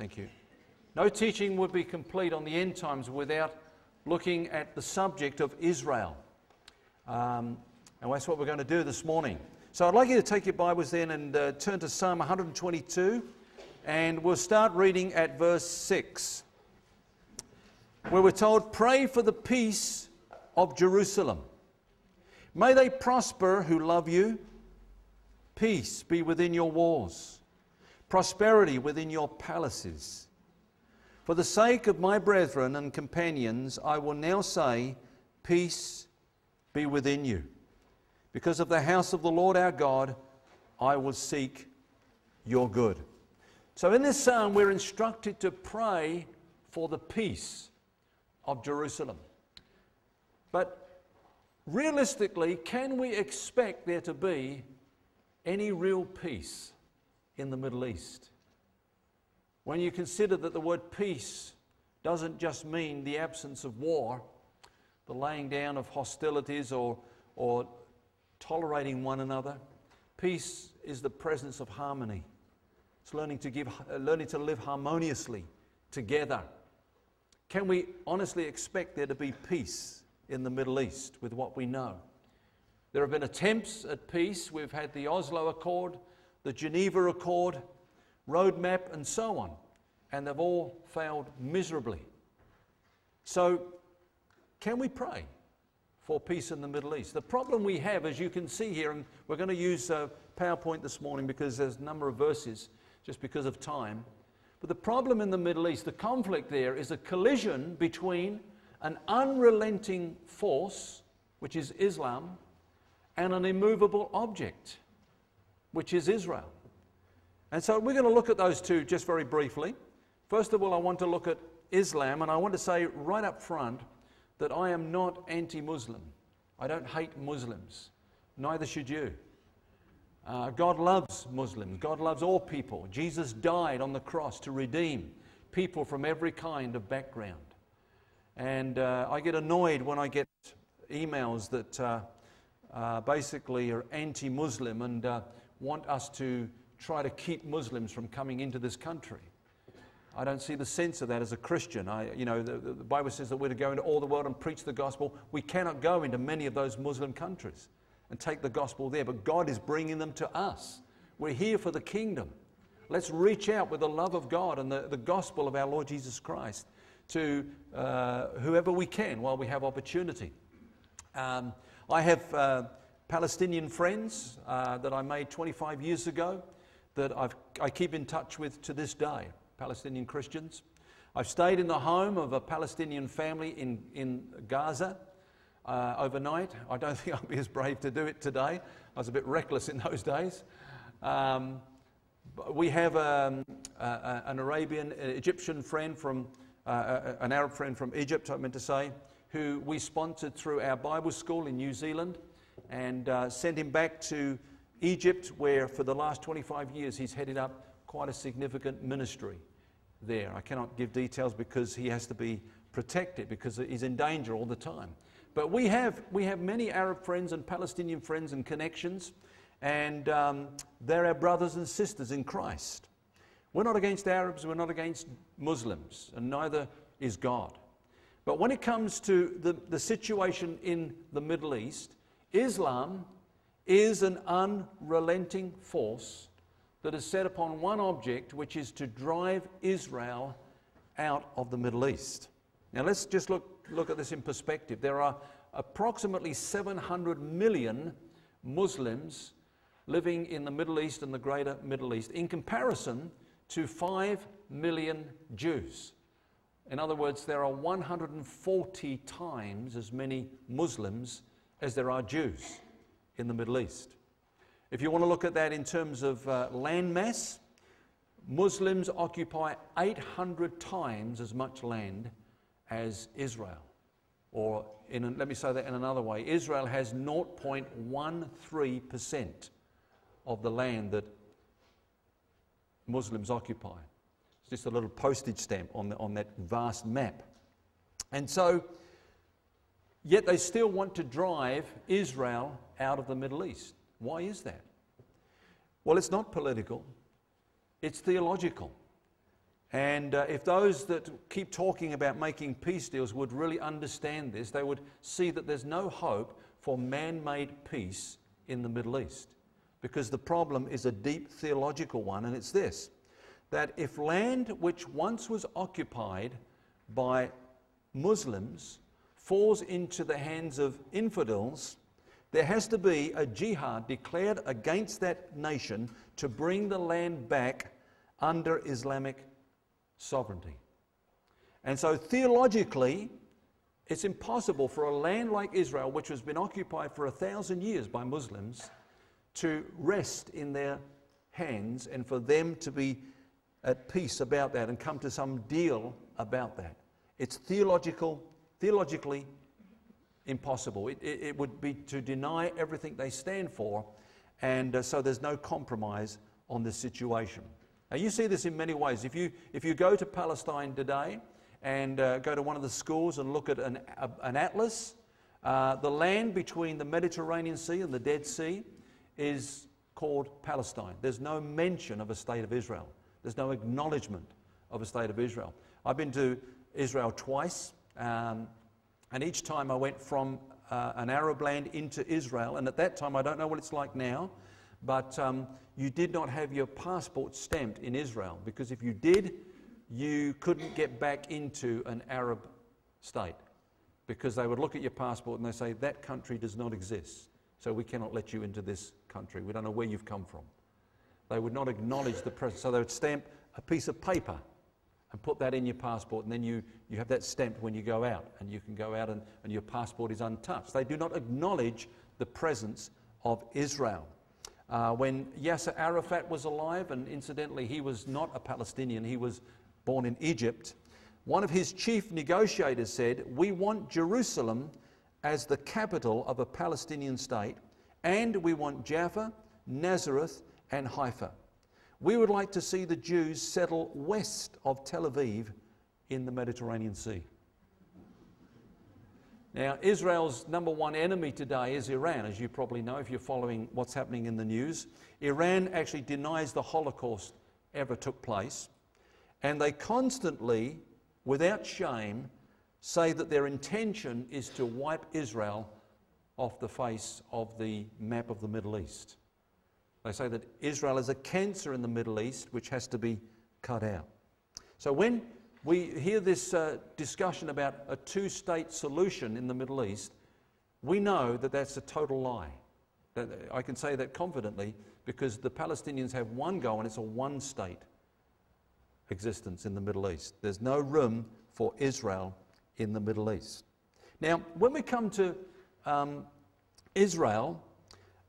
Thank you. No teaching would be complete on the end times without looking at the subject of Israel. Um, and that's what we're going to do this morning. So I'd like you to take your Bibles then and uh, turn to Psalm 122, and we'll start reading at verse 6, where we're told, Pray for the peace of Jerusalem. May they prosper who love you. Peace be within your walls, prosperity within your palaces. For the sake of my brethren and companions, I will now say, Peace be within you. Because of the house of the Lord our God, I will seek your good. So in this psalm, we're instructed to pray for the peace of Jerusalem. But realistically, can we expect there to be any real peace in the Middle East? When you consider that the word peace doesn't just mean the absence of war, the laying down of hostilities or, or tolerating one another, peace is the presence of harmony. It's learning to, give, uh, learning to live harmoniously together. Can we honestly expect there to be peace in the Middle East with what we know? There have been attempts at peace. We've had the Oslo Accord, the Geneva Accord, roadmap, and so on. And they've all failed miserably. So, can we pray for peace in the Middle East? The problem we have, as you can see here, and we're going to use a PowerPoint this morning because there's a number of verses just because of time. But the problem in the Middle East, the conflict there, is a collision between an unrelenting force, which is Islam, and an immovable object, which is Israel. And so we're going to look at those two just very briefly. First of all, I want to look at Islam, and I want to say right up front that I am not anti Muslim. I don't hate Muslims. Neither should you. Uh, God loves Muslims. God loves all people. Jesus died on the cross to redeem people from every kind of background. And uh, I get annoyed when I get emails that uh, uh basically are anti Muslim and uh, want us to try to keep Muslims from coming into this country. I don't see the sense of that as a Christian. I, you know, the, the, Bible says that we're to go into all the world and preach the gospel. We cannot go into many of those Muslim countries and take the gospel there, but God is bringing them to us. We're here for the kingdom. Let's reach out with the love of God and the, the gospel of our Lord Jesus Christ to uh, whoever we can while we have opportunity. Um, I have uh, Palestinian friends uh, that I made 25 years ago that I've, I keep in touch with to this day, Palestinian Christians. I've stayed in the home of a Palestinian family in, in Gaza uh, overnight. I don't think I'll be as brave to do it today. I was a bit reckless in those days. Um, we have um, uh, an Arabian, uh, Egyptian friend from, uh, an Arab friend from Egypt, I meant to say, who we sponsored through our Bible school in New Zealand and uh, sent him back to Egypt, where for the last 25 years he's headed up quite a significant ministry there. I cannot give details because he has to be protected because he's in danger all the time. But we have, we have many Arab friends and Palestinian friends and connections, and um, they're our brothers and sisters in Christ. We're not against Arabs, we're not against Muslims, and neither is God. But when it comes to the, the situation in the Middle East, Islam is an unrelenting force that is set upon one object, which is to drive Israel out of the Middle East. Now, let's just look, look at this in perspective. There are approximately 700 million Muslims living in the Middle East and the greater Middle East, in comparison to 5 million Jews. In other words, there are 140 times as many Muslims as there are Jews in the Middle East. If you want to look at that in terms of uh, land mass, Muslims occupy 800 times as much land as Israel. Or, in, let me say that in another way Israel has 0.13% of the land that Muslims occupy. It's just a little postage stamp on, the, on that vast map. And so, Yet they still want to drive Israel out of the Middle East. Why is that? Well, it's not political, it's theological. And uh, if those that keep talking about making peace deals would really understand this, they would see that there's no hope for man made peace in the Middle East. Because the problem is a deep theological one, and it's this that if land which once was occupied by Muslims falls into the hands of infidels, there has to be a jihad declared against that nation to bring the land back under Islamic sovereignty. And so, theologically, it's impossible for a land like Israel, which has been occupied for a thousand years by Muslims, to rest in their hands and for them to be at peace about that and come to some deal about that. It's theological, theologically impossible. It, it, it would be to deny everything they stand for, and uh, so there's no compromise on this situation. Now, you see this in many ways. If you, if you go to Palestine today and uh, go to one of the schools and look at an, a, an atlas, uh, the land between the Mediterranean Sea and the Dead Sea is called Palestine. There's no mention of a state of Israel, there's no acknowledgement of a state of Israel. I've been to Israel twice, um, and each time I went from uh, an Arab land into Israel, and at that time, I don't know what it's like now, but um, you did not have your passport stamped in Israel because if you did, you couldn't get back into an Arab state because they would look at your passport and they say, that country does not exist, so we cannot let you into this country. We don't know where you've come from. They would not acknowledge the presence, so they would stamp a piece of paper and put that in your passport, and then you, you have that stamped when you go out, and you can go out and, and your passport is untouched. They do not acknowledge the presence of Israel. Uh, when Yasser Arafat was alive, and incidentally, he was not a Palestinian, he was born in Egypt, one of his chief negotiators said, We want Jerusalem as the capital of a Palestinian state, and we want Jaffa, Nazareth, and Haifa. We would like to see the Jews settle west of Tel Aviv in the Mediterranean Sea. Now, Israel's number one enemy today is Iran, as you probably know if you're following what's happening in the news. Iran actually denies the Holocaust ever took place, and they constantly, without shame, say that their intention is to wipe Israel off the face of the map of the Middle East. They say that Israel is a cancer in the Middle East which has to be cut out. So when we hear this uh, discussion about a two state solution in the Middle East, we know that that's a total lie. I can say that confidently because the Palestinians have one goal and it's a one state existence in the Middle East. There's no room for Israel in the Middle East. Now, when we come to um, Israel,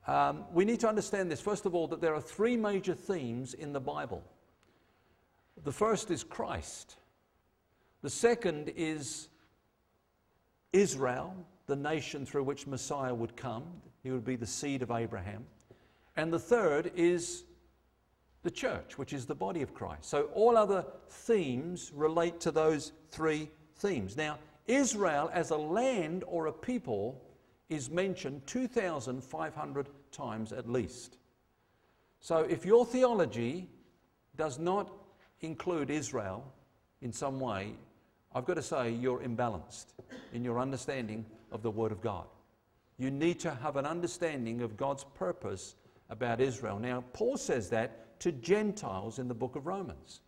um, we need to understand this. First of all, that there are three major themes in the Bible. The first is Christ. The second is Israel, the nation through which Messiah would come. He would be the seed of Abraham. And the third is the church, which is the body of Christ. So all other themes relate to those three themes. Now, Israel as a land or a people is mentioned 2,500 times at least. So if your theology does not include Israel in some way, I've got to say you're imbalanced in your understanding of the Word of God. You need to have an understanding of God's purpose about Israel. Now, Paul says that to Gentiles in the book of Romans.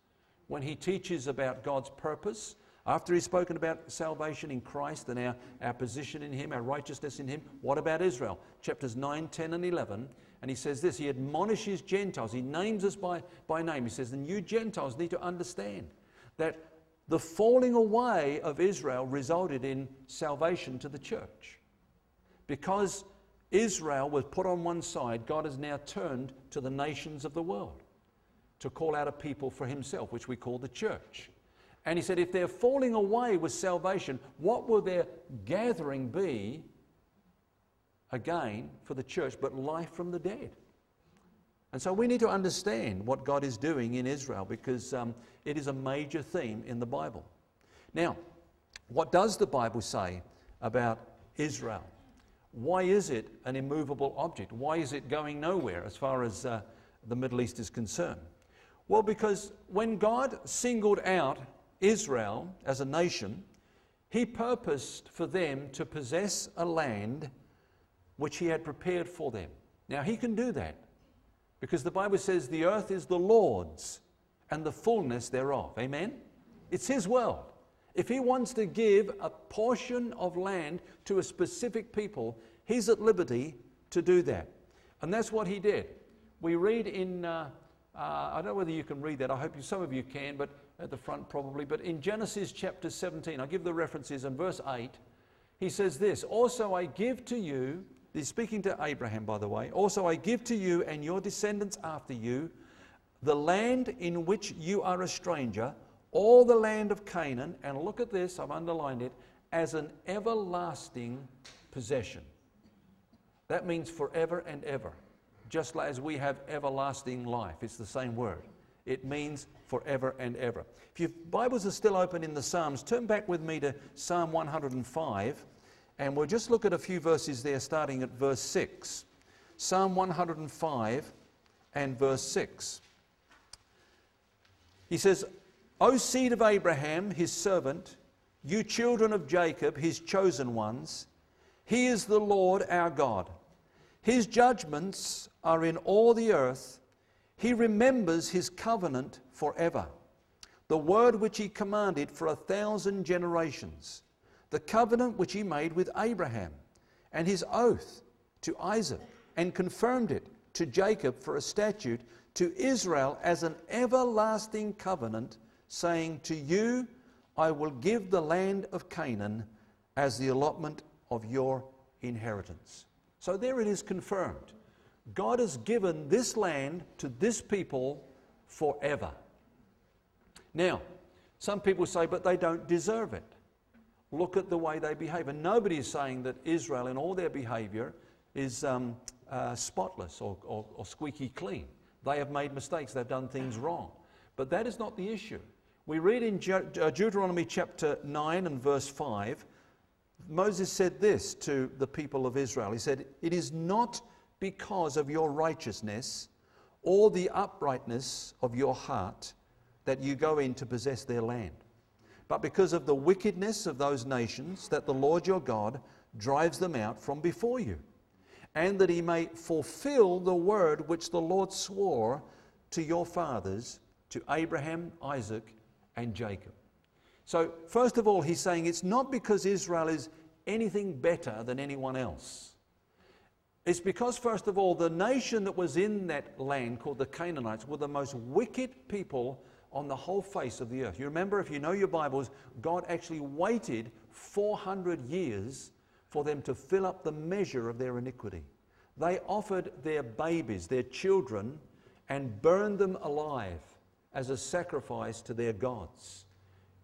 When he teaches about God's purpose, after he's spoken about salvation in Christ and our, our position in Him, our righteousness in Him, what about Israel? Chapters 9, 10, and 11. And he says this He admonishes Gentiles. He names us by, by name. He says, And you Gentiles need to understand that the falling away of Israel resulted in salvation to the church. Because Israel was put on one side, God has now turned to the nations of the world to call out a people for himself, which we call the church. And he said, if they're falling away with salvation, what will their gathering be again for the church but life from the dead? And so we need to understand what God is doing in Israel because um, it is a major theme in the Bible. Now, what does the Bible say about Israel? Why is it an immovable object? Why is it going nowhere as far as uh, the Middle East is concerned? Well, because when God singled out Israel as a nation, He purposed for them to possess a land which He had prepared for them. Now, He can do that because the Bible says the earth is the Lord's and the fullness thereof. Amen? It's His world. If He wants to give a portion of land to a specific people, He's at liberty to do that. And that's what He did. We read in, uh, uh, I don't know whether you can read that, I hope you, some of you can, but at the front probably. But in Genesis chapter 17, I give the references in verse 8, he says this Also I give to you, he's speaking to Abraham, by the way, also I give to you and your descendants after you the land in which you are a stranger, all the land of Canaan, and look at this, I've underlined it, as an everlasting possession. That means forever and ever, just as we have everlasting life. It's the same word. It means forever and ever. If your Bibles are still open in the Psalms, turn back with me to Psalm 105, and we'll just look at a few verses there, starting at verse 6. Psalm 105 and verse 6. He says, O seed of Abraham, his servant, you children of Jacob, his chosen ones, he is the Lord our God. His judgments are in all the earth. He remembers his covenant forever, the word which he commanded for a thousand generations, the covenant which he made with Abraham, and his oath to Isaac, and confirmed it to Jacob for a statute, to Israel as an everlasting covenant, saying, To you I will give the land of Canaan as the allotment of your inheritance. So there it is confirmed. God has given this land to this people forever. Now, some people say, but they don't deserve it. Look at the way they behave. And nobody is saying that Israel, in all their behavior, is um, uh, spotless or, or, or squeaky clean. They have made mistakes, they've done things wrong. But that is not the issue. We read in uh, Deuteronomy chapter 9 and verse 5, Moses said this to the people of Israel. He said, It is not because of your righteousness or the uprightness of your heart that you go in to possess their land, but because of the wickedness of those nations that the Lord your God drives them out from before you, and that he may fulfill the word which the Lord swore to your fathers, to Abraham, Isaac, and Jacob. So, first of all, he's saying it's not because Israel is anything better than anyone else. It's because, first of all, the nation that was in that land called the Canaanites were the most wicked people on the whole face of the earth. You remember, if you know your Bibles, God actually waited 400 years for them to fill up the measure of their iniquity. They offered their babies, their children, and burned them alive as a sacrifice to their gods,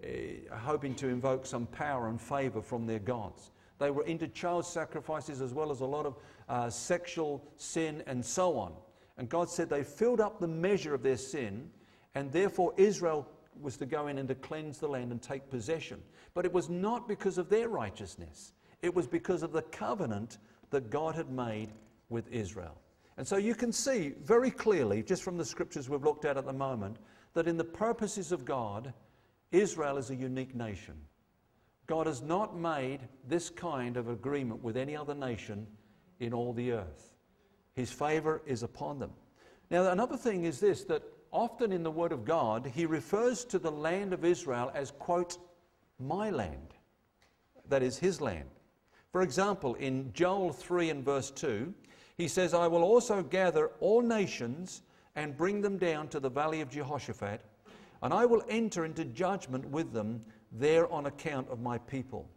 uh, hoping to invoke some power and favor from their gods. They were into child sacrifices as well as a lot of uh, sexual sin and so on. And God said they filled up the measure of their sin, and therefore Israel was to go in and to cleanse the land and take possession. But it was not because of their righteousness, it was because of the covenant that God had made with Israel. And so you can see very clearly, just from the scriptures we've looked at at the moment, that in the purposes of God, Israel is a unique nation. God has not made this kind of agreement with any other nation in all the earth. His favor is upon them. Now, another thing is this that often in the Word of God, he refers to the land of Israel as, quote, my land. That is his land. For example, in Joel 3 and verse 2, he says, I will also gather all nations and bring them down to the valley of Jehoshaphat, and I will enter into judgment with them there on account of my people,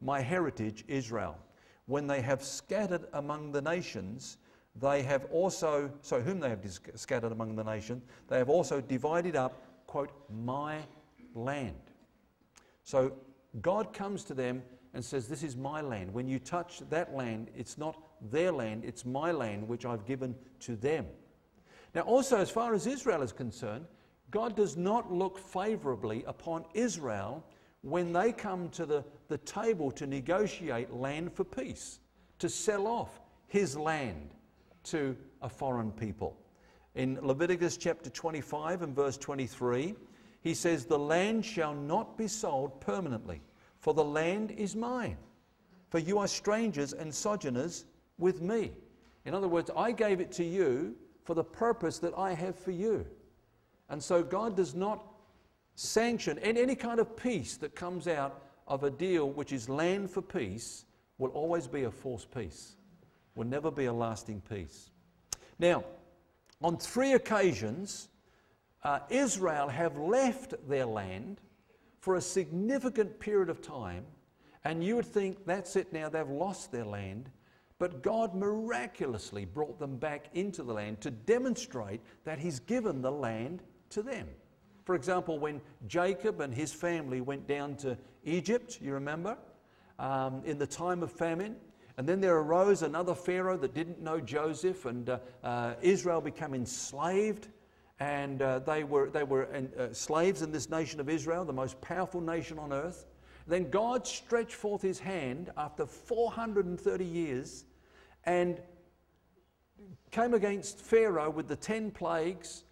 my heritage Israel. When they have scattered among the nations, they have also, so whom they have scattered among the nations, they have also divided up, quote, my land. So God comes to them and says, This is my land. When you touch that land, it's not their land, it's my land which I've given to them. Now, also, as far as Israel is concerned, God does not look favorably upon Israel when they come to the, the table to negotiate land for peace, to sell off his land to a foreign people. In Leviticus chapter 25 and verse 23, he says, The land shall not be sold permanently, for the land is mine. For you are strangers and sojourners with me. In other words, I gave it to you for the purpose that I have for you. And so God does not sanction and any kind of peace that comes out of a deal which is land for peace will always be a false peace, will never be a lasting peace. Now, on three occasions, uh, Israel have left their land for a significant period of time, and you would think that's it now, they've lost their land. But God miraculously brought them back into the land to demonstrate that He's given the land to them. For example, when Jacob and his family went down to Egypt, you remember, um, in the time of famine, and then there arose another Pharaoh that didn't know Joseph, and uh, uh, Israel became enslaved. And uh, they were, they were uh, slaves in this nation of Israel, the most powerful nation on earth. Then God stretched forth his hand after 430 years and came against Pharaoh with the 10 plagues,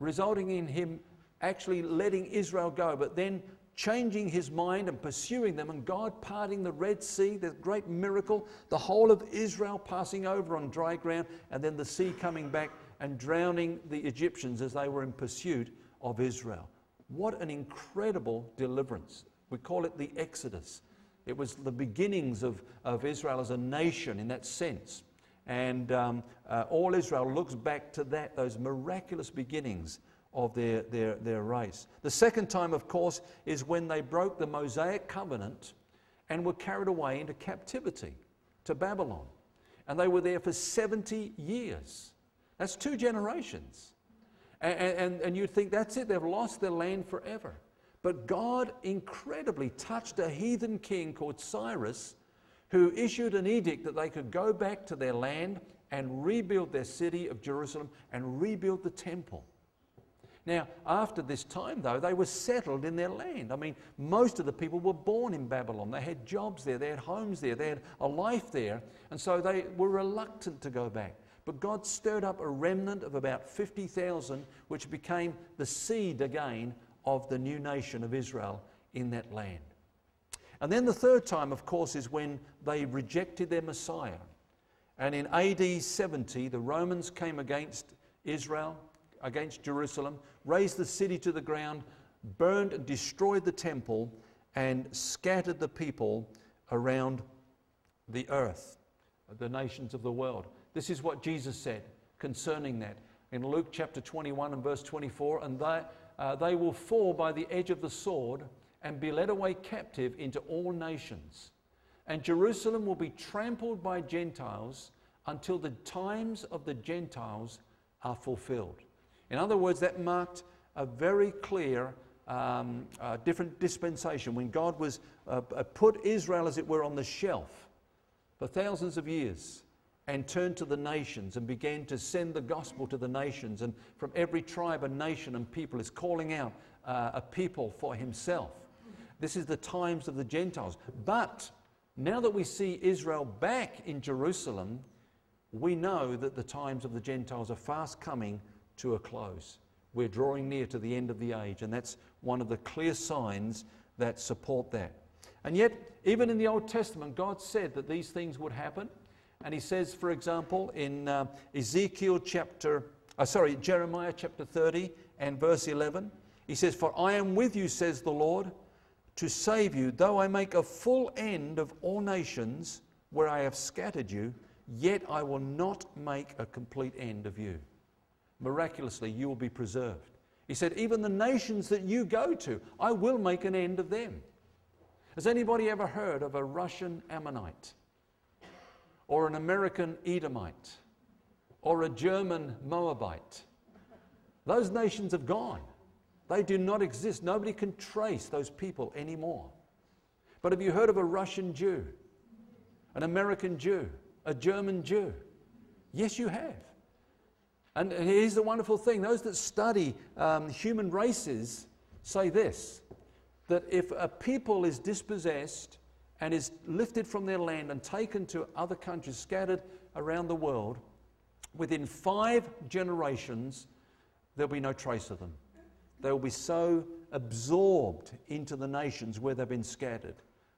resulting in him actually letting Israel go, but then changing his mind and pursuing them, and God parting the Red Sea, the great miracle, the whole of Israel passing over on dry ground, and then the sea coming back and drowning the Egyptians as they were in pursuit of Israel. What an incredible deliverance. We call it the Exodus. It was the beginnings of, of Israel as a nation in that sense. And um, uh, all Israel looks back to that, those miraculous beginnings of their, their, their race. The second time, of course, is when they broke the Mosaic covenant and were carried away into captivity to Babylon. And they were there for 70 years. That's two generations. And, and, and you'd think that's it, they've lost their land forever. But God incredibly touched a heathen king called Cyrus who issued an edict that they could go back to their land and rebuild their city of Jerusalem and rebuild the temple. Now, after this time, though, they were settled in their land. I mean, most of the people were born in Babylon. They had jobs there, they had homes there, they had a life there, and so they were reluctant to go back. But God stirred up a remnant of about 50,000, which became the seed again of the new nation of Israel in that land. And then the third time, of course, is when they rejected their Messiah. And in AD 70, the Romans came against Israel against Jerusalem, razed the city to the ground, burned and destroyed the temple, and scattered the people around the earth, the nations of the world. This is what Jesus said concerning that in Luke chapter 21 and verse 24. And they, uh, they will fall by the edge of the sword and be led away captive into all nations. And Jerusalem will be trampled by Gentiles until the times of the Gentiles are fulfilled. In other words, that marked a very clear um, uh, different dispensation when God was uh, uh, put Israel, as it were, on the shelf for thousands of years and turned to the nations and began to send the gospel to the nations. And from every tribe and nation and people is calling out uh, a people for himself. This is the times of the Gentiles. But now that we see Israel back in Jerusalem, we know that the times of the Gentiles are fast coming to a close. We're drawing near to the end of the age, and that's one of the clear signs that support that. And yet, even in the Old Testament, God said that these things would happen. And He says, for example, in uh, Ezekiel chapter, uh, sorry, Jeremiah chapter 30 and verse 11, He says, For I am with you, says the Lord, to save you, though I make a full end of all nations where I have scattered you, yet I will not make a complete end of you miraculously you will be preserved. He said, Even the nations that you go to, I will make an end of them. Has anybody ever heard of a Russian Ammonite? Or an American Edomite? Or a German Moabite? Those nations have gone. They do not exist. Nobody can trace those people anymore. But have you heard of a Russian Jew? An American Jew? A German Jew? Yes, you have. And here's the wonderful thing those that study um, human races say this that if a people is dispossessed and is lifted from their land and taken to other countries, scattered around the world, within five generations, there'll be no trace of them. They will be so absorbed into the nations where they've been scattered.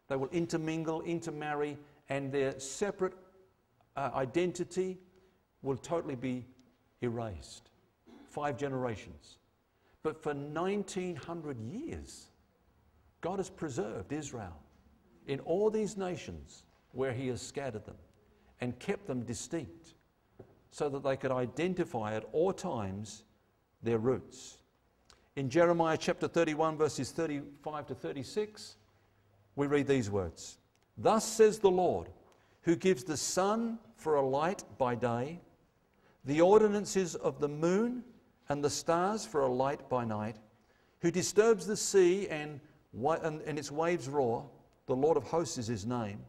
They will intermingle, intermarry, and their separate uh, identity will totally be erased. Five generations. But for 1900 years, God has preserved Israel in all these nations where He has scattered them and kept them distinct so that they could identify at all times their roots. In Jeremiah chapter 31, verses 35 to 36, we read these words Thus says the Lord, who gives the sun for a light by day, the ordinances of the moon and the stars for a light by night, who disturbs the sea and, and, and its waves roar, the Lord of hosts is his name.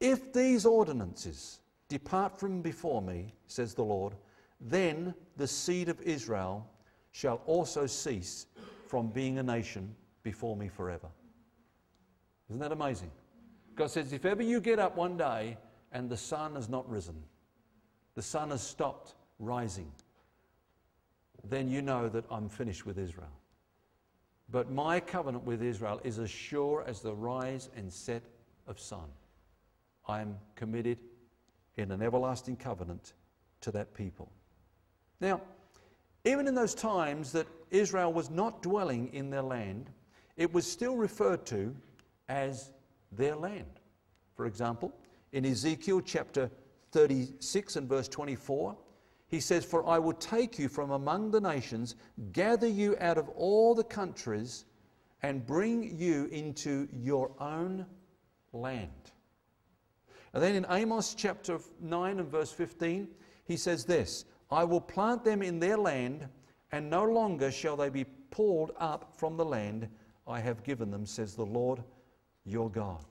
If these ordinances depart from before me, says the Lord, then the seed of Israel shall also cease from being a nation before me forever. Isn't that amazing? God says, if ever you get up one day and the sun has not risen, the sun has stopped rising, then you know that I'm finished with Israel. But my covenant with Israel is as sure as the rise and set of sun. I am committed in an everlasting covenant to that people. Now, even in those times that Israel was not dwelling in their land, it was still referred to as their land. For example, in Ezekiel chapter 36 and verse 24, he says, For I will take you from among the nations, gather you out of all the countries, and bring you into your own land. And then in Amos chapter 9 and verse 15, he says this I will plant them in their land, and no longer shall they be pulled up from the land I have given them, says the Lord your God.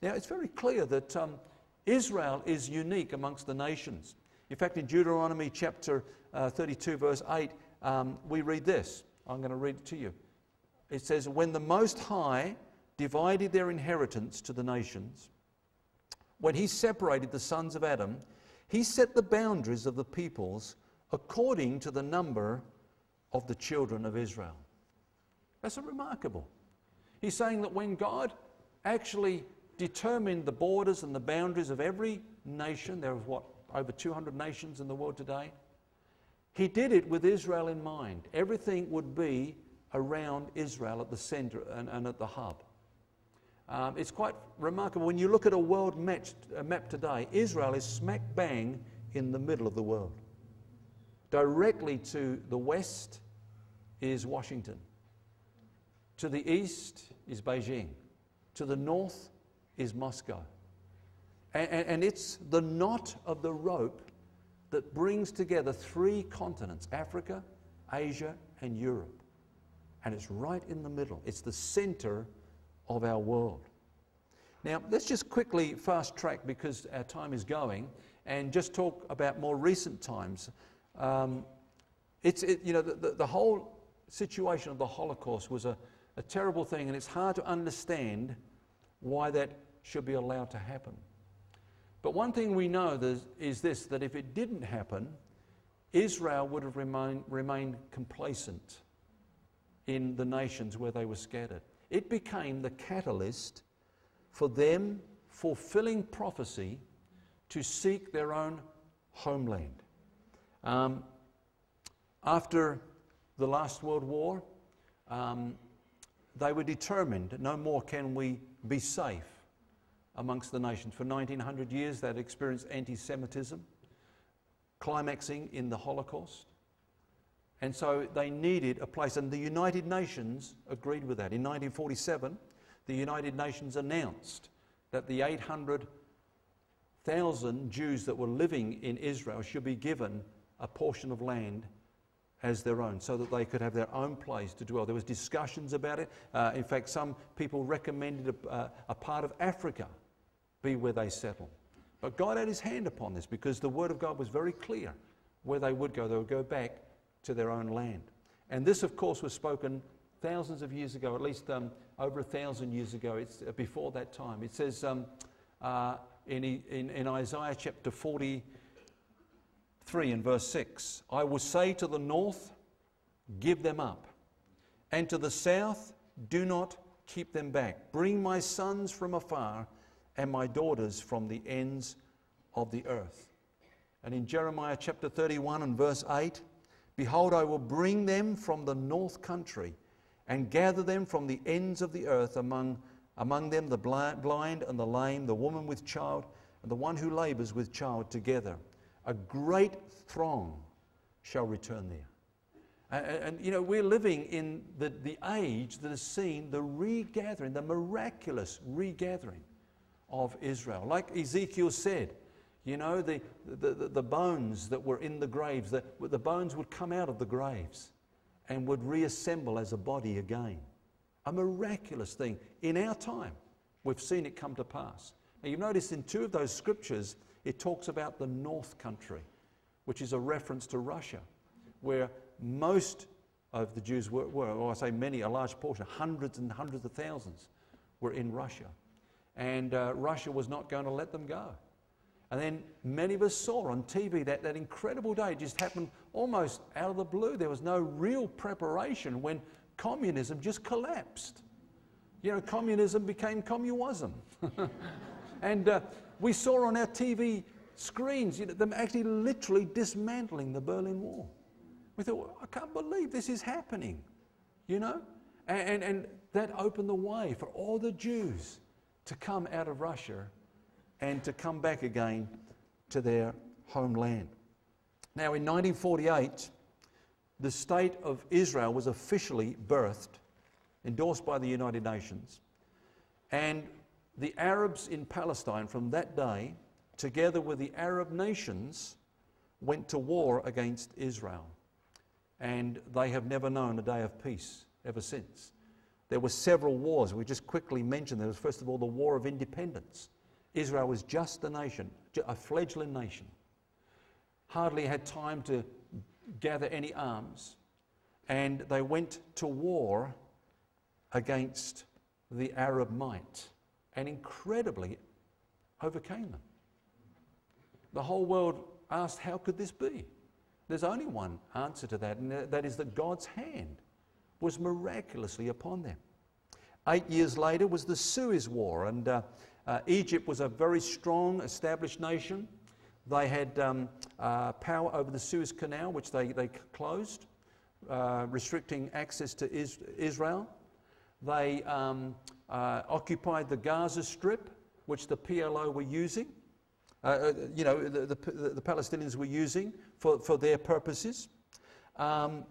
Now, it's very clear that um, Israel is unique amongst the nations. In fact, in Deuteronomy chapter uh, 32, verse 8, um, we read this. I'm going to read it to you. It says, When the Most High divided their inheritance to the nations, when he separated the sons of Adam, he set the boundaries of the peoples according to the number of the children of Israel. That's remarkable. He's saying that when God actually determined the borders and the boundaries of every nation, there are what, over 200 nations in the world today, he did it with Israel in mind. Everything would be around Israel at the center and, and at the hub. Um, it's quite remarkable. When you look at a world a map today, Israel is smack bang in the middle of the world. Directly to the west is Washington. To the east is Beijing. To the north is Moscow. And, and, it's the knot of the rope that brings together three continents Africa, Asia, and Europe. And it's right in the middle. It's the center of our world. Now, let's just quickly fast track because our time is going and just talk about more recent times. Um, it's, it, you know, the, the, the, whole situation of the Holocaust was a, a terrible thing, and it's hard to understand why that should be allowed to happen. But one thing we know is this that if it didn't happen, Israel would have remain, remained complacent in the nations where they were scattered. It became the catalyst for them fulfilling prophecy to seek their own homeland. Um, after the last World War, um, they were determined no more can we be safe amongst the nations. For 1900 years, they'd experienced anti Semitism, climaxing in the Holocaust. And so they needed a place, and the United Nations agreed with that. In 1947, the United Nations announced that the 800,000 Jews that were living in Israel should be given a portion of land as their own so that they could have their own place to dwell. There was discussions about it. Uh, in fact, some people recommended a, uh, a part of Africa be where they settle. But God had his hand upon this because the word of God was very clear where they would go. They would go back to their own land. And this, of course, was spoken thousands of years ago, at least um, over a thousand years ago. It's uh, before that time. It says um, uh, in, in, in, Isaiah chapter 40, 3 in verse 6 I will say to the north, Give them up, and to the south, Do not keep them back. Bring my sons from afar and my daughters from the ends of the earth. And in Jeremiah chapter 31 and verse 8, Behold, I will bring them from the north country and gather them from the ends of the earth among, among them the blind and the lame, the woman with child, and the one who labors with child together. A great throng shall return there. And, and, you know, we're living in the, the age that has seen the regathering, the miraculous regathering of Israel. Like Ezekiel said, you know, the, the, the, the bones that were in the graves, the, the bones would come out of the graves and would reassemble as a body again. A miraculous thing. In our time, we've seen it come to pass. Now, you've noticed in two of those scriptures, it talks about the North Country, which is a reference to Russia, where most of the Jews were, were, or I say many, a large portion, hundreds and hundreds of thousands, were in Russia. And uh, Russia was not going to let them go. And then many of us saw on TV that, that incredible day just happened almost out of the blue. There was no real preparation when communism just collapsed. You know, communism became communism. and uh, we saw on our TV screens you know, them actually literally dismantling the Berlin Wall. We thought, I can't believe this is happening, you know? And, and, and that opened the way for all the Jews to come out of Russia and to come back again to their homeland. Now, in 1948, the state of Israel was officially birthed, endorsed by the United Nations, and the Arabs in Palestine from that day, together with the Arab nations, went to war against Israel. And they have never known a day of peace ever since. There were several wars. We just quickly mentioned there was, first of all, the War of Independence Israel was just a nation, a fledgling nation. Hardly had time to gather any arms. And they went to war against the Arab might and incredibly overcame them. The whole world asked, How could this be? There's only one answer to that, and that is that God's hand was miraculously upon them. Eight years later was the Suez War, and uh, uh, Egypt was a very strong, established nation. They had um, uh, power over the Suez Canal, which they, they closed, uh, restricting access to is- Israel. They um, uh, occupied the Gaza Strip, which the PLO were using. Uh, you know, the, the, the, Palestinians were using for, for their purposes. Um,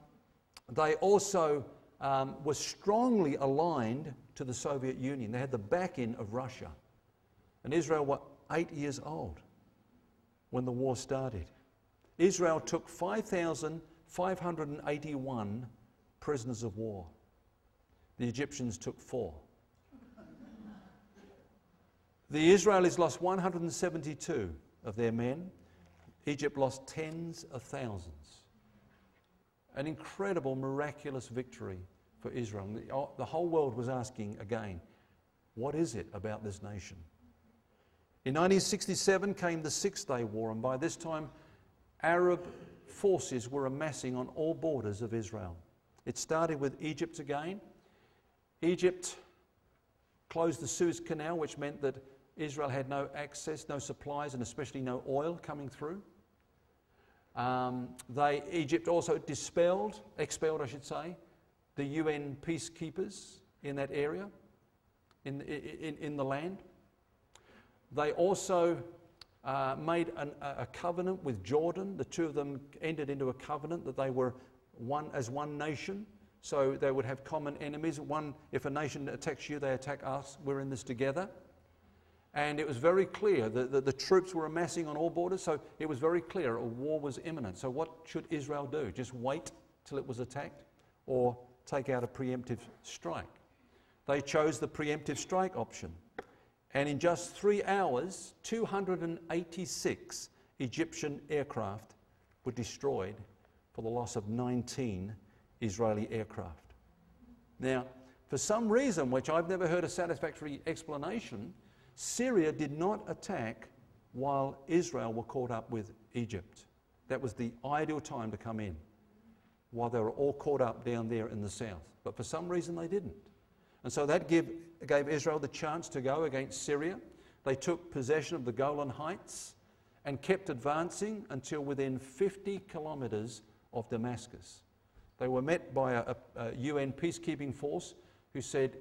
they also um, were strongly aligned to the Soviet Union. They had the backing of Russia. And Israel were eight years old when the war started. Israel took 5,581 prisoners of war. The Egyptians took four. The Israelis lost 172 of their men. Egypt lost tens of thousands. An incredible, miraculous victory for Israel. Uh, the whole world was asking again, what is it about this nation? In 1967 came the Six Day War, and by this time, Arab forces were amassing on all borders of Israel. It started with Egypt again. Egypt closed the Suez Canal, which meant that Israel had no access, no supplies, and especially no oil coming through. Um, they, Egypt also dispelled, expelled, I should say, the UN peacekeepers in that area, in, in, in the land. They also uh, made an, a covenant with Jordan. The two of them entered into a covenant that they were one as one nation. So they would have common enemies. One, if a nation attacks you, they attack us. We're in this together. And it was very clear that the, the, troops were amassing on all borders, so it was very clear a war was imminent. So, what should Israel do? Just wait till it was attacked or take out a preemptive strike? They chose the preemptive strike option. And in just three hours, 286 Egyptian aircraft were destroyed for the loss of 19 Israeli aircraft. Now, for some reason, which I've never heard a satisfactory explanation, Syria did not attack while Israel were caught up with Egypt. That was the ideal time to come in while they were all caught up down there in the south. But for some reason they didn't. And so that give, gave Israel the chance to go against Syria. They took possession of the Golan Heights and kept advancing until within 50 kilometres of Damascus. They were met by a, a, UN peacekeeping force who said,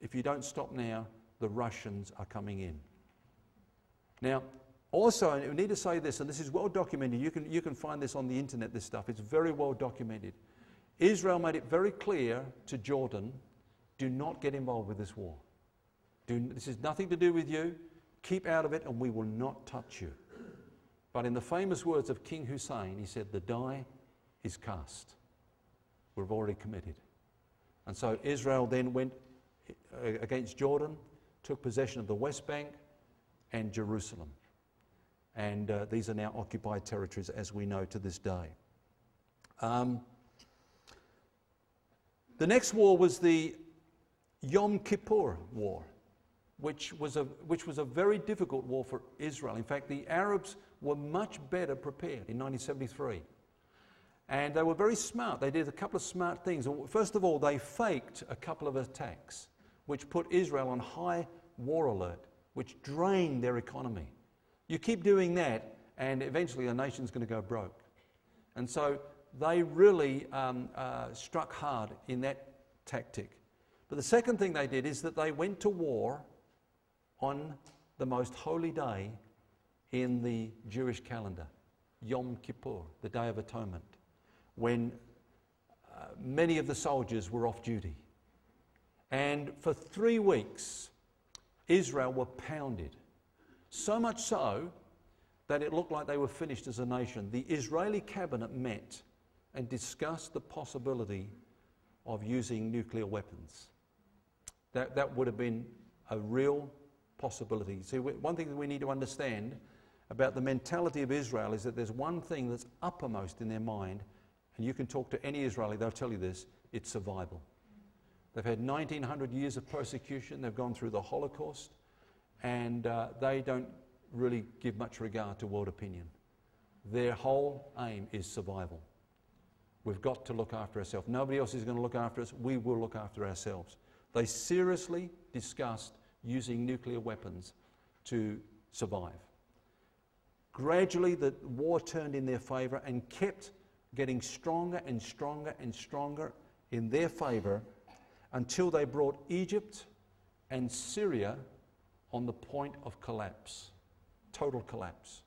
if you don't stop now, the Russians are coming in. Now, also, I need to say this, and this is well documented. You can, you can find this on the internet, this stuff. It's very well documented. Israel made it very clear to Jordan do not get involved with this war. Do, this has nothing to do with you. Keep out of it, and we will not touch you. But in the famous words of King Hussein, he said, The die is cast. We've already committed. And so Israel then went uh, against Jordan, took possession of the West Bank and Jerusalem. And uh, these are now occupied territories as we know to this day. Um, the next war was the Yom Kippur War, which was, a, which was a very difficult war for Israel. In fact, the Arabs were much better prepared in 1973. And they were very smart. They did a couple of smart things. First of all, they faked a couple of attacks, which put Israel on high war alert, which drained their economy. You keep doing that, and eventually a nation's going to go broke. And so they really um, uh, struck hard in that tactic. But the second thing they did is that they went to war on the most holy day in the Jewish calendar, Yom Kippur, the Day of Atonement, when uh, many of the soldiers were off duty. And for three weeks, Israel were pounded. So much so that it looked like they were finished as a nation. The Israeli cabinet met and discussed the possibility of using nuclear weapons. That, that would have been a real possibility. See, one thing that we need to understand about the mentality of Israel is that there's one thing that's uppermost in their mind, and you can talk to any Israeli, they'll tell you this it's survival. They've had 1900 years of persecution, they've gone through the Holocaust, and uh, they don't really give much regard to world opinion. Their whole aim is survival. We've got to look after ourselves. Nobody else is going to look after us. We will look after ourselves. They seriously discussed using nuclear weapons to survive. Gradually, the war turned in their favour and kept getting stronger and stronger and stronger in their favour until they brought Egypt and Syria on the point of collapse, total collapse.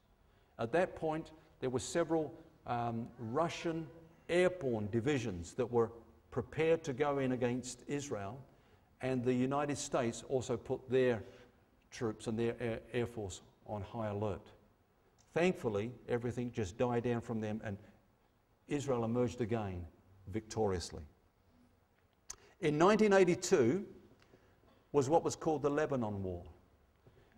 At that point, there were several um, Russian airborne divisions that were prepared to go in against Israel, and the United States also put their troops and their air, air force on high alert. Thankfully, everything just died down from them, and Israel emerged again victoriously. In 1982 was what was called the Lebanon War.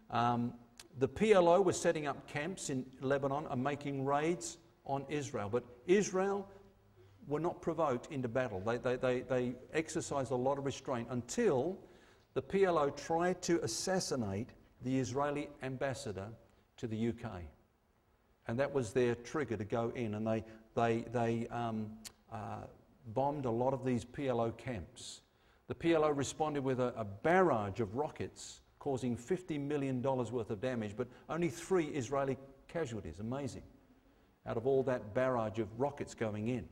Um, the PLO was setting up camps in Lebanon and making raids on Israel, but Israel were not provoked into battle. They, they, they, they exercised a lot of restraint until the PLO tried to assassinate the Israeli ambassador to the UK. And that was their trigger to go in. And they, they, they um, uh, bombed a lot of these PLO camps. The PLO responded with a, a barrage of rockets, causing $50 million worth of damage, but only three Israeli casualties. Amazing. Out of all that barrage of rockets going in.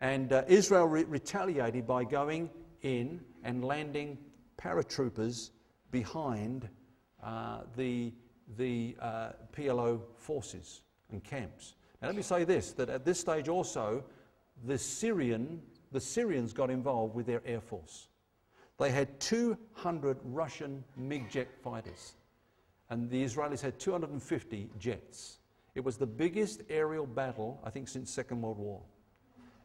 And uh, Israel re- retaliated by going in and landing paratroopers behind uh, the, the uh, PLO forces and camps. Now, let me say this that at this stage also, the, Syrian, the Syrians got involved with their air force. They had 200 Russian MiG jet fighters, and the Israelis had 250 jets. It was the biggest aerial battle, I think, since Second World War.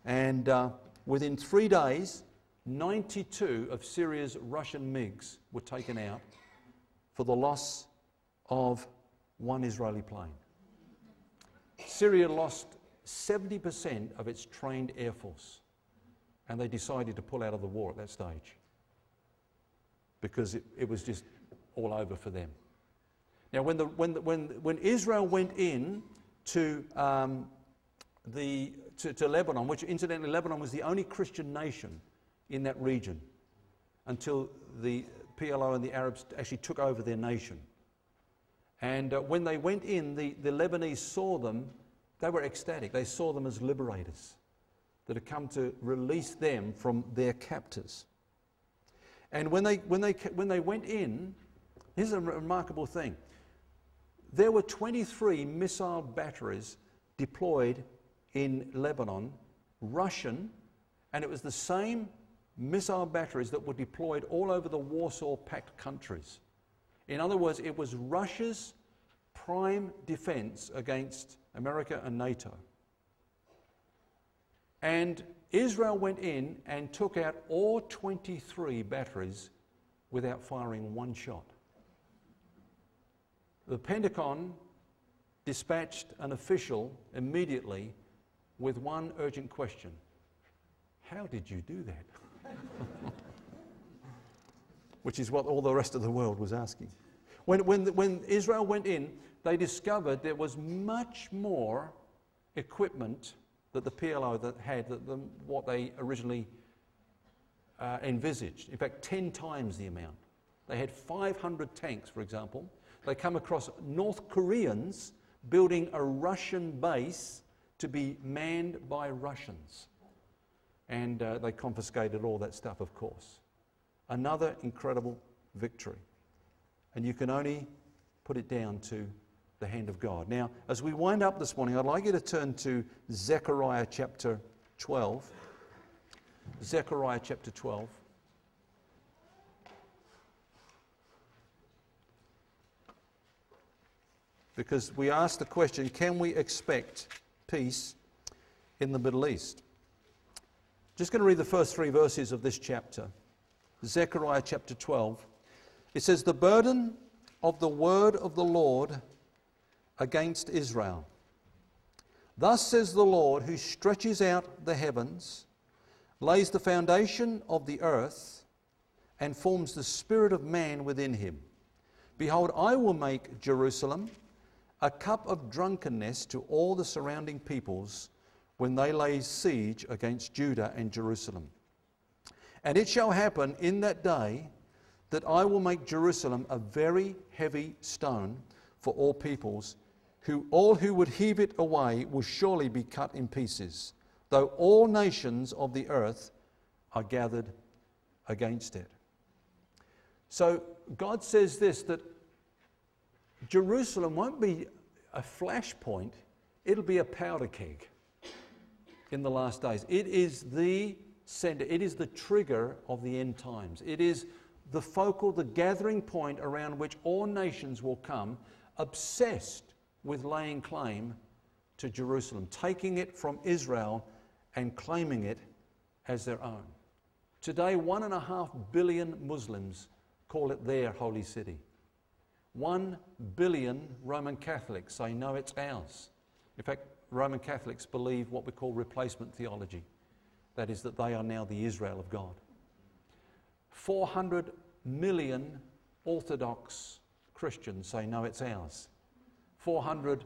And uh, within three days, 92 of Syria's Russian MiGs were taken out for the loss of one Israeli plane. Syria lost 70% of its trained air force, and they decided to pull out of the war at that stage because it, it was just all over for them. Now, when, the, when, the, when, when Israel went in to um, the, to, to Lebanon, which incidentally, Lebanon was the only Christian nation in that region until the PLO and the Arabs actually took over their nation. And uh, when they went in, the, the Lebanese saw them, they were ecstatic. They saw them as liberators that had come to release them from their captors. And when they, when they, when they went in, here's a remarkable thing there were 23 missile batteries deployed in Lebanon, Russian, and it was the same missile batteries that were deployed all over the Warsaw Pact countries. In other words, it was Russia's prime defense against America and NATO. And Israel went in and took out all 23 batteries without firing one shot. The Pentagon dispatched an official immediately with one urgent question How did you do that? Which is what all the rest of the world was asking. When, when, when Israel went in, they discovered there was much more equipment that the PLO that had than what they originally uh, envisaged. In fact, 10 times the amount. They had 500 tanks, for example. They come across North Koreans building a Russian base to be manned by Russians. And uh, they confiscated all that stuff, of course. Another incredible victory. And you can only put it down to the hand of God. Now, as we wind up this morning, I'd like you to turn to Zechariah chapter 12. Zechariah chapter 12. Because we ask the question can we expect peace in the Middle East? Just going to read the first three verses of this chapter. Zechariah chapter 12. It says, The burden of the word of the Lord against Israel. Thus says the Lord, who stretches out the heavens, lays the foundation of the earth, and forms the spirit of man within him. Behold, I will make Jerusalem a cup of drunkenness to all the surrounding peoples when they lay siege against Judah and Jerusalem. And it shall happen in that day that I will make Jerusalem a very heavy stone for all peoples who all who would heave it away will surely be cut in pieces, though all nations of the earth are gathered against it. So God says this that Jerusalem won't be a flashpoint, it'll be a powder keg in the last days. It is the center, it is the trigger of the end times. It is the focal, the gathering point around which all nations will come, obsessed with laying claim to Jerusalem, taking it from Israel and claiming it as their own. Today, one and a half billion Muslims call it their holy city. One billion Roman Catholics say, no, it's ours. In fact, Roman Catholics believe what we call replacement theology. That is, that they are now the Israel of God. 400 million Orthodox Christians say, no, it's ours. 400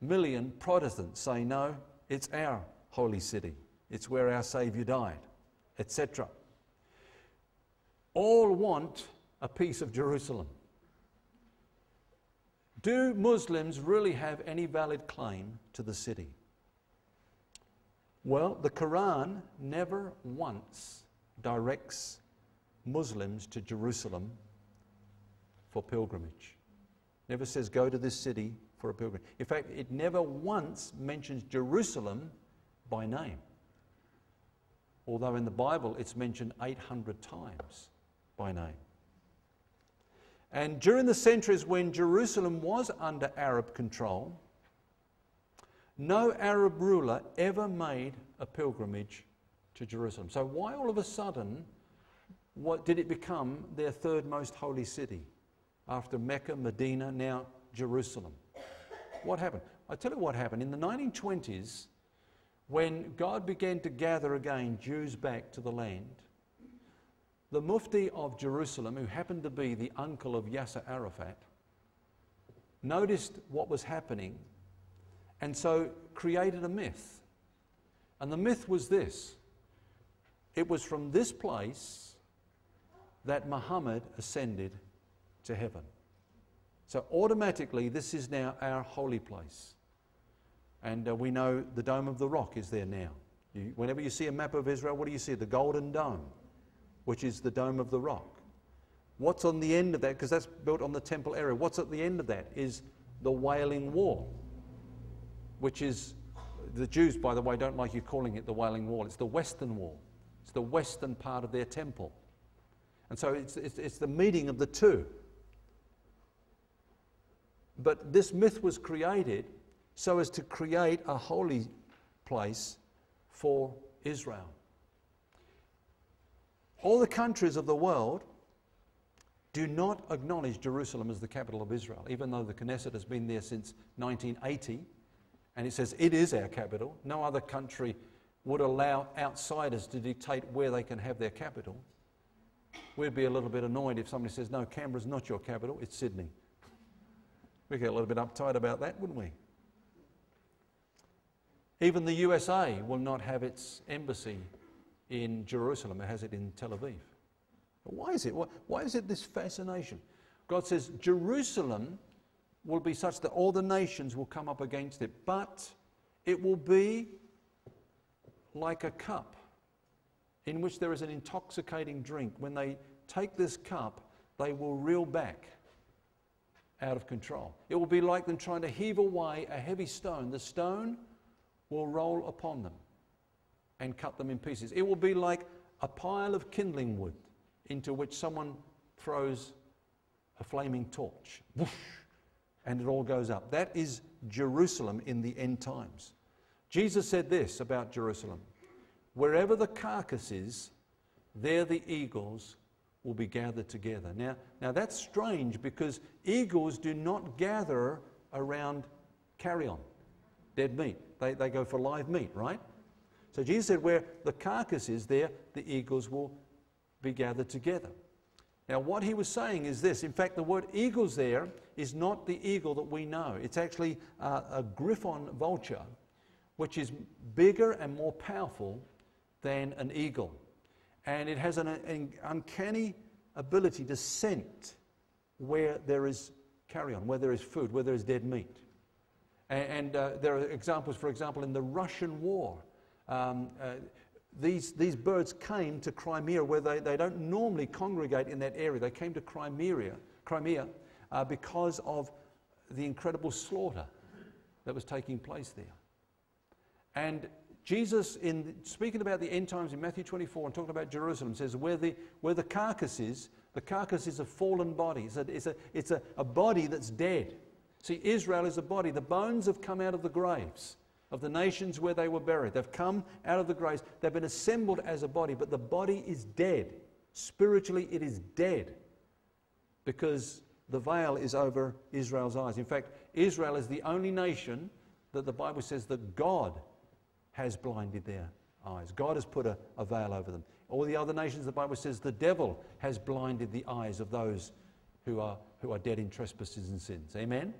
million Protestants say, no, it's our holy city. It's where our Saviour died, etc. All want a piece of Jerusalem. Do Muslims really have any valid claim to the city? Well, the Quran never once directs Muslims to Jerusalem for pilgrimage. Never says, go to this city for a pilgrim. In fact, it never once mentions Jerusalem by name. Although in the Bible it's mentioned 800 times by name. And during the centuries when Jerusalem was under Arab control, no Arab ruler ever made a pilgrimage to Jerusalem. So, why all of a sudden what, did it become their third most holy city? After Mecca, Medina, now Jerusalem. What happened? I tell you what happened. In the 1920s, when God began to gather again Jews back to the land, the Mufti of Jerusalem, who happened to be the uncle of Yasser Arafat, noticed what was happening and so created a myth. And the myth was this it was from this place that Muhammad ascended to heaven. So automatically, this is now our holy place. And uh, we know the Dome of the Rock is there now. You, whenever you see a map of Israel, what do you see? The Golden Dome, which is the Dome of the Rock. What's on the end of that? Because that's built on the temple area. What's at the end of that is the Wailing Wall, which is, the Jews, by the way, don't like you calling it the Wailing Wall. It's the Western Wall, it's the western part of their temple. And so it's, it's, it's the meeting of the two. But this myth was created so as to create a holy place for Israel. All the countries of the world do not acknowledge Jerusalem as the capital of Israel, even though the Knesset has been there since 1980 and it says it is our capital. No other country would allow outsiders to dictate where they can have their capital. We'd be a little bit annoyed if somebody says, No, Canberra's not your capital, it's Sydney. We'd get a little bit uptight about that, wouldn't we? Even the USA will not have its embassy in Jerusalem, it has it in Tel Aviv. Why is it? Why is it this fascination? God says Jerusalem will be such that all the nations will come up against it, but it will be like a cup in which there is an intoxicating drink. When they take this cup, they will reel back out of control. It will be like them trying to heave away a heavy stone. The stone will roll upon them and cut them in pieces. It will be like a pile of kindling wood into which someone throws a flaming torch. Whoosh, and it all goes up. That is Jerusalem in the end times. Jesus said this about Jerusalem Wherever the carcass is, there the eagles will be gathered together. Now, now that's strange because eagles do not gather around carrion, dead meat. They, they go for live meat, right? So Jesus said, where the carcass is, there the eagles will be gathered together. Now, what he was saying is this. In fact, the word eagles there is not the eagle that we know. It's actually uh, a griffon vulture, which is bigger and more powerful than an eagle. And it has an, an uncanny ability to scent where there is carrion, where there is food, where there is dead meat. And, and uh, there are examples, for example, in the Russian war. Um, uh, these, these birds came to Crimea where they, they don't normally congregate in that area. They came to Crimea, Crimea uh, because of the incredible slaughter that was taking place there. And Jesus, in speaking about the end times in Matthew 24 and talking about Jerusalem, says, Where the, where the carcass is, the carcass is a fallen body. It's, a, it's, a, it's a, a body that's dead. See, Israel is a body. The bones have come out of the graves of the nations where they were buried. They've come out of the graves. They've been assembled as a body, but the body is dead. Spiritually, it is dead because the veil is over Israel's eyes. In fact, Israel is the only nation that the Bible says that God has blinded their eyes. God has put a, a veil over them. All the other nations, the Bible says the devil has blinded the eyes of those who are, who are dead in trespasses and sins. Amen?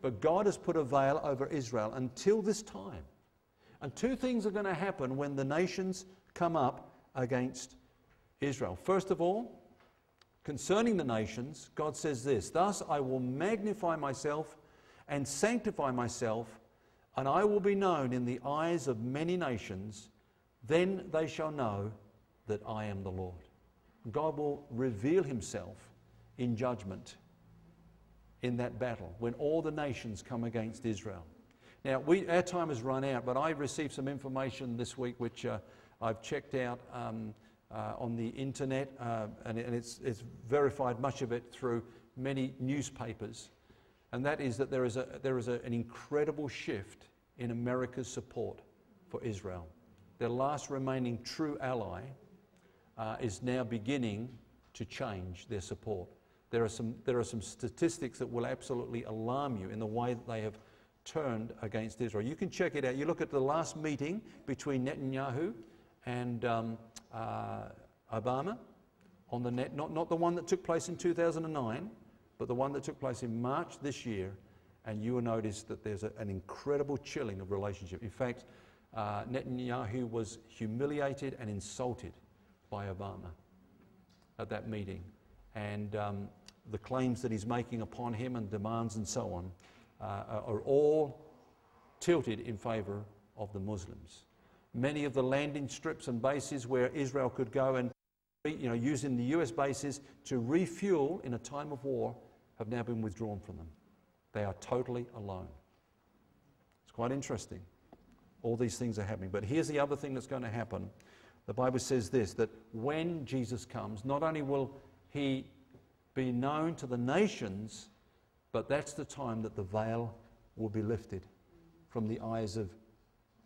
But God has put a veil over Israel until this time. And two things are going to happen when the nations come up against Israel. First of all, concerning the nations, God says this Thus I will magnify myself and sanctify myself, and I will be known in the eyes of many nations. Then they shall know that I am the Lord. God will reveal himself in judgment in that battle when all the nations come against Israel. Now, we, our time has run out, but I received some information this week which uh, I've checked out um, uh, on the internet, uh, and, and it's, it's, verified much of it through many newspapers. And that is that there is, a, there is a, an incredible shift in America's support for Israel. Their last remaining true ally uh, is now beginning to change their support. There are, some, there are some statistics that will absolutely alarm you in the way that they have turned against Israel. You can check it out. You look at the last meeting between Netanyahu and um, uh, Obama on the net, not, not the one that took place in 2009, but the one that took place in March this year. and you will notice that there's a, an incredible chilling of relationship. In fact, uh, Netanyahu was humiliated and insulted by Obama at that meeting. And um, the claims that he's making upon him and demands and so on uh, are all tilted in favor of the Muslims. Many of the landing strips and bases where Israel could go and you know, using the US bases to refuel in a time of war have now been withdrawn from them. They are totally alone. It's quite interesting. All these things are happening. But here's the other thing that's going to happen. The Bible says this that when Jesus comes, not only will he be known to the nations, but that's the time that the veil will be lifted from the eyes of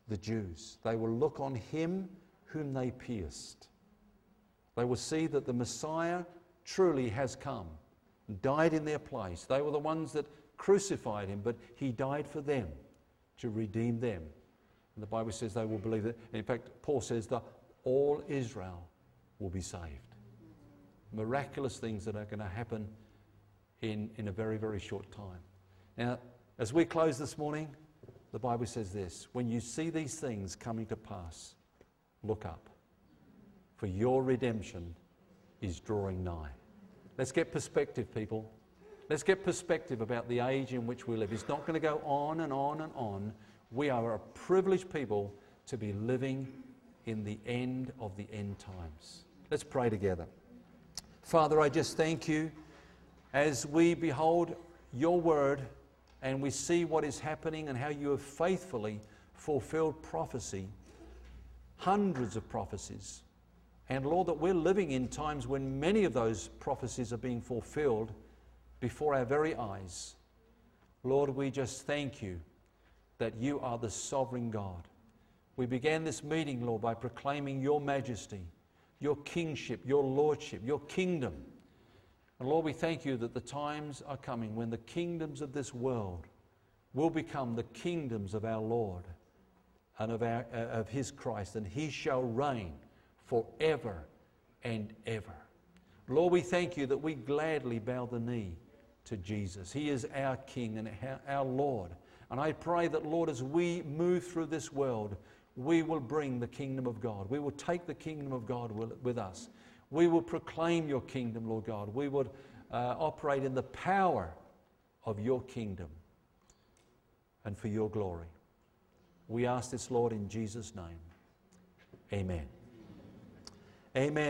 the Jews. They will look on him whom they pierced. They will see that the Messiah truly has come died in their place. They were the ones that crucified him, but he died for them to redeem them. And the Bible says they will believe that. In fact, Paul says that all Israel will be saved. Miraculous things that are going to happen in, in a very, very short time. Now, as we close this morning, the Bible says this when you see these things coming to pass, look up, for your redemption is drawing nigh. Let's get perspective, people. Let's get perspective about the age in which we live. It's not going to go on and on and on. We are a privileged people to be living in the end of the end times. Let's pray together. Father, I just thank you as we behold your word and we see what is happening and how you have faithfully fulfilled prophecy, hundreds of prophecies. And Lord, that we're living in times when many of those prophecies are being fulfilled before our very eyes. Lord, we just thank you that you are the sovereign God. We began this meeting, Lord, by proclaiming your majesty, your kingship, your lordship, your kingdom. And Lord, we thank you that the times are coming when the kingdoms of this world will become the kingdoms of our Lord and of, our, uh, of his Christ, and he shall reign forever and ever. Lord, we thank you that we gladly bow the knee to Jesus. He is our King and our Lord. And I pray that, Lord, as we move through this world, we will bring the kingdom of God. We will take the kingdom of God with us. We will proclaim your kingdom, Lord God. We would uh, operate in the power of your kingdom and for your glory. We ask this, Lord, in Jesus' name. Amen. Amen.